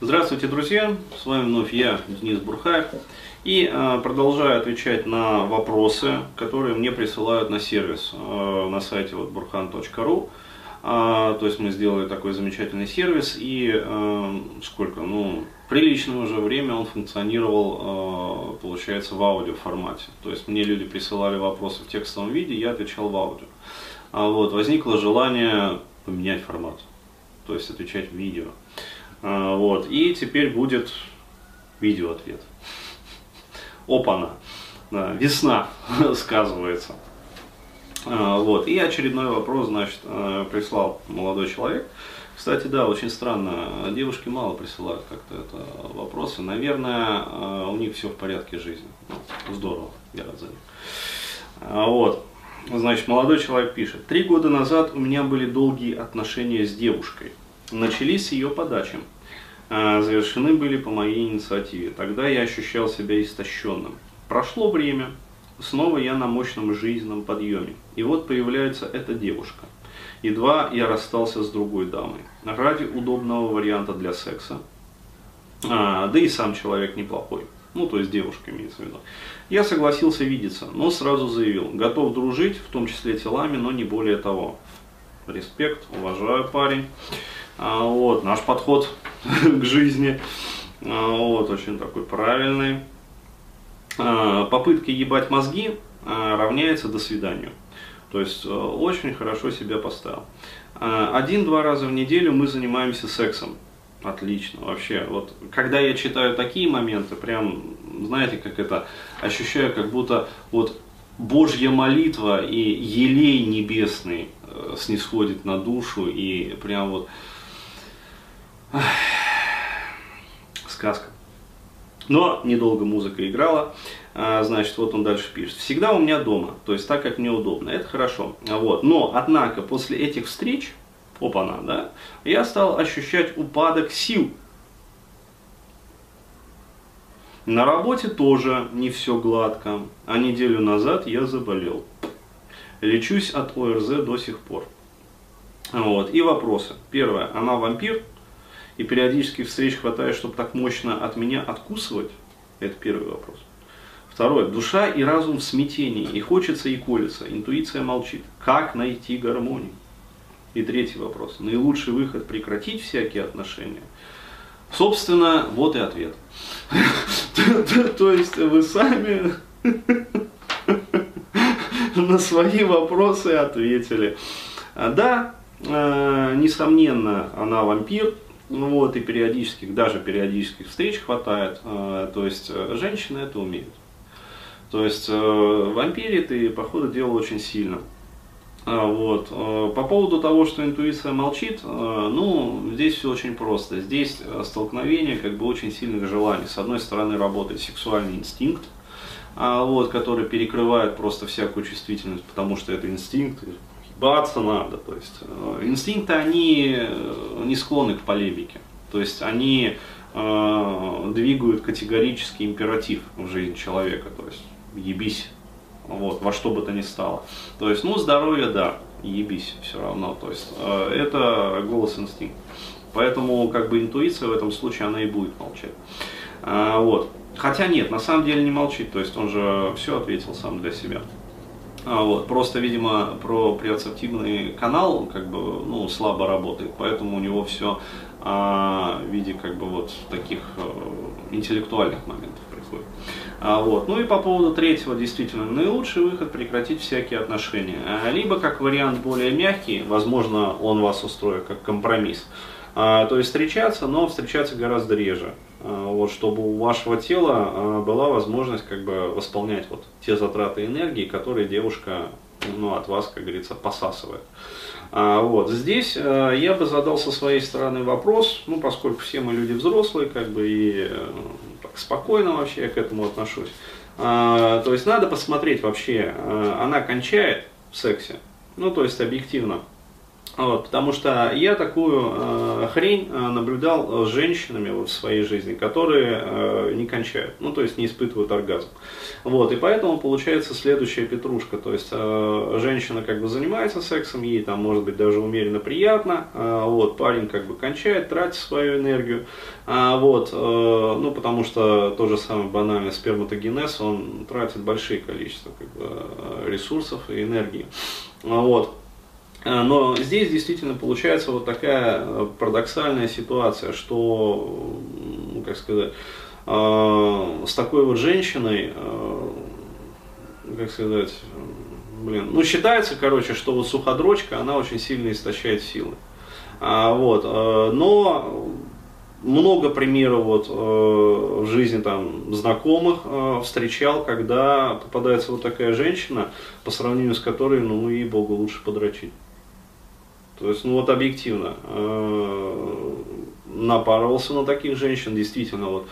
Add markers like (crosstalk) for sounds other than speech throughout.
Здравствуйте, друзья! С вами вновь я, Денис Бурхаев. И э, продолжаю отвечать на вопросы, которые мне присылают на сервис э, на сайте вот, burhan.ru. А, то есть мы сделали такой замечательный сервис, и сколько, ну, приличное уже время он функционировал, получается, в аудио формате. То есть мне люди присылали вопросы в текстовом виде, я отвечал в аудио. А вот, возникло желание поменять формат, то есть отвечать в видео. А, вот, и теперь будет видео ответ. Опана. Да, весна (laughs) сказывается. А, вот. И очередной вопрос, значит, э, прислал молодой человек. Кстати, да, очень странно, девушки мало присылают как-то это вопросы. Наверное, э, у них все в порядке жизни. Ну, здорово, я рад за них. А, вот. Значит, молодой человек пишет. Три года назад у меня были долгие отношения с девушкой. Начались с ее подачи. А, завершены были по моей инициативе. Тогда я ощущал себя истощенным. Прошло время, снова я на мощном жизненном подъеме. И вот появляется эта девушка. Едва я расстался с другой дамой. Ради удобного варианта для секса. А, да и сам человек неплохой. Ну, то есть девушка имеется в виду. Я согласился видеться, но сразу заявил, готов дружить, в том числе телами, но не более того. Респект, уважаю парень. А, вот, наш подход (laughs) к жизни, а, вот, очень такой правильный. А, попытка ебать мозги а, равняется до свиданию. То есть очень хорошо себя поставил. Один-два раза в неделю мы занимаемся сексом. Отлично, вообще. Вот когда я читаю такие моменты, прям, знаете, как это, ощущаю, как будто вот Божья молитва и елей небесный э, снисходит на душу и прям вот сказка. Но недолго музыка играла, а, значит, вот он дальше пишет. Всегда у меня дома, то есть так, как мне удобно, это хорошо. Вот. Но, однако, после этих встреч, опа-на, да, я стал ощущать упадок сил. На работе тоже не все гладко, а неделю назад я заболел. Лечусь от ОРЗ до сих пор. Вот. И вопросы. Первое. Она вампир? И периодически встреч хватает, чтобы так мощно от меня откусывать, это первый вопрос. Второе. Душа и разум в смятении, и хочется, и колется, интуиция молчит. Как найти гармонию? И третий вопрос. Наилучший выход прекратить всякие отношения? Собственно, вот и ответ. (laughs) То есть вы сами (laughs) на свои вопросы ответили. Да, э, несомненно, она вампир, вот, и периодических, даже периодических встреч хватает. Э, то есть э, женщины это умеют. То есть э, вампирит и по ходу дела очень сильно. А, вот. По поводу того, что интуиция молчит, ну, здесь все очень просто. Здесь столкновение как бы очень сильных желаний. С одной стороны работает сексуальный инстинкт, а, вот, который перекрывает просто всякую чувствительность, потому что это инстинкт, баться надо. То есть э, инстинкты, они э, не склонны к полемике. То есть они э, двигают категорический императив в жизнь человека. То есть ебись, вот, во что бы то ни стало. То есть, ну, здоровье, да, ебись все равно. То есть э, это голос инстинкт. Поэтому как бы интуиция в этом случае, она и будет молчать. А, вот. Хотя нет, на самом деле не молчит, то есть он же все ответил сам для себя. А, вот, просто, видимо, про приоцептивный канал как бы, ну, слабо работает, поэтому у него все а, в виде как бы вот таких а, интеллектуальных моментов происходит. А, вот. Ну и по поводу третьего, действительно, наилучший выход прекратить всякие отношения. А, либо как вариант более мягкий, возможно, он вас устроит как компромисс. А, то есть встречаться, но встречаться гораздо реже. А, вот, чтобы у вашего тела а, была возможность как бы восполнять вот те затраты энергии, которые девушка ну, от вас, как говорится, посасывает. А, вот. Здесь а, я бы задал со своей стороны вопрос, ну, поскольку все мы люди взрослые, как бы, и э, так, спокойно вообще я к этому отношусь. А, то есть надо посмотреть вообще, а, она кончает в сексе, ну, то есть объективно, Вот, потому что я такую э, хрень э, наблюдал с женщинами вот, в своей жизни, которые э, не кончают, ну то есть не испытывают оргазм. Вот, и поэтому получается следующая петрушка, то есть э, женщина как бы занимается сексом, ей там может быть даже умеренно приятно, э, вот, парень как бы кончает, тратит свою энергию, э, вот, э, ну потому что то же самое банальный сперматогенез, он тратит большие количества как бы, э, ресурсов и энергии. Вот. Э, но здесь действительно получается вот такая э, парадоксальная ситуация, что, как сказать, э, с такой вот женщиной, как сказать, блин, ну считается, короче, что вот суходрочка, она очень сильно истощает силы. А, вот, но много примеров вот в жизни там знакомых встречал, когда попадается вот такая женщина, по сравнению с которой, ну, и богу лучше подрочить. То есть, ну вот объективно, э, напарывался на таких женщин, действительно, вот,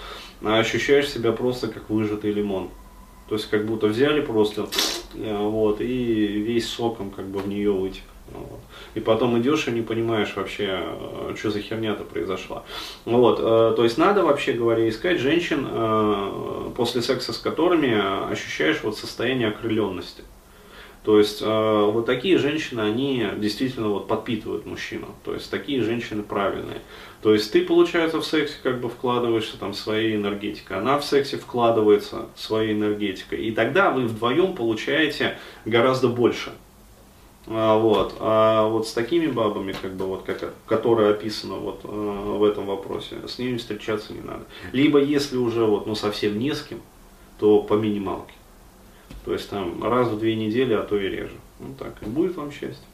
ощущаешь себя просто как выжатый лимон. То есть, как будто взяли просто, э, вот, и весь соком как бы в нее вытек. Вот. И потом идешь и не понимаешь вообще, э, что за херня-то произошла. Вот, то есть надо вообще говоря искать женщин, после секса с которыми ощущаешь вот состояние окрыленности. То есть э, вот такие женщины, они действительно вот подпитывают мужчину. То есть такие женщины правильные. То есть ты, получается, в сексе как бы вкладываешься там своей энергетикой, она в сексе вкладывается своей энергетикой. И тогда вы вдвоем получаете гораздо больше. А, вот. А вот с такими бабами, как бы вот, как, которые описаны вот э, в этом вопросе, с ними встречаться не надо. Либо если уже вот, ну, совсем не с кем, то по минималке. То есть там раз в две недели, а то и реже. Ну так, и будет вам счастье.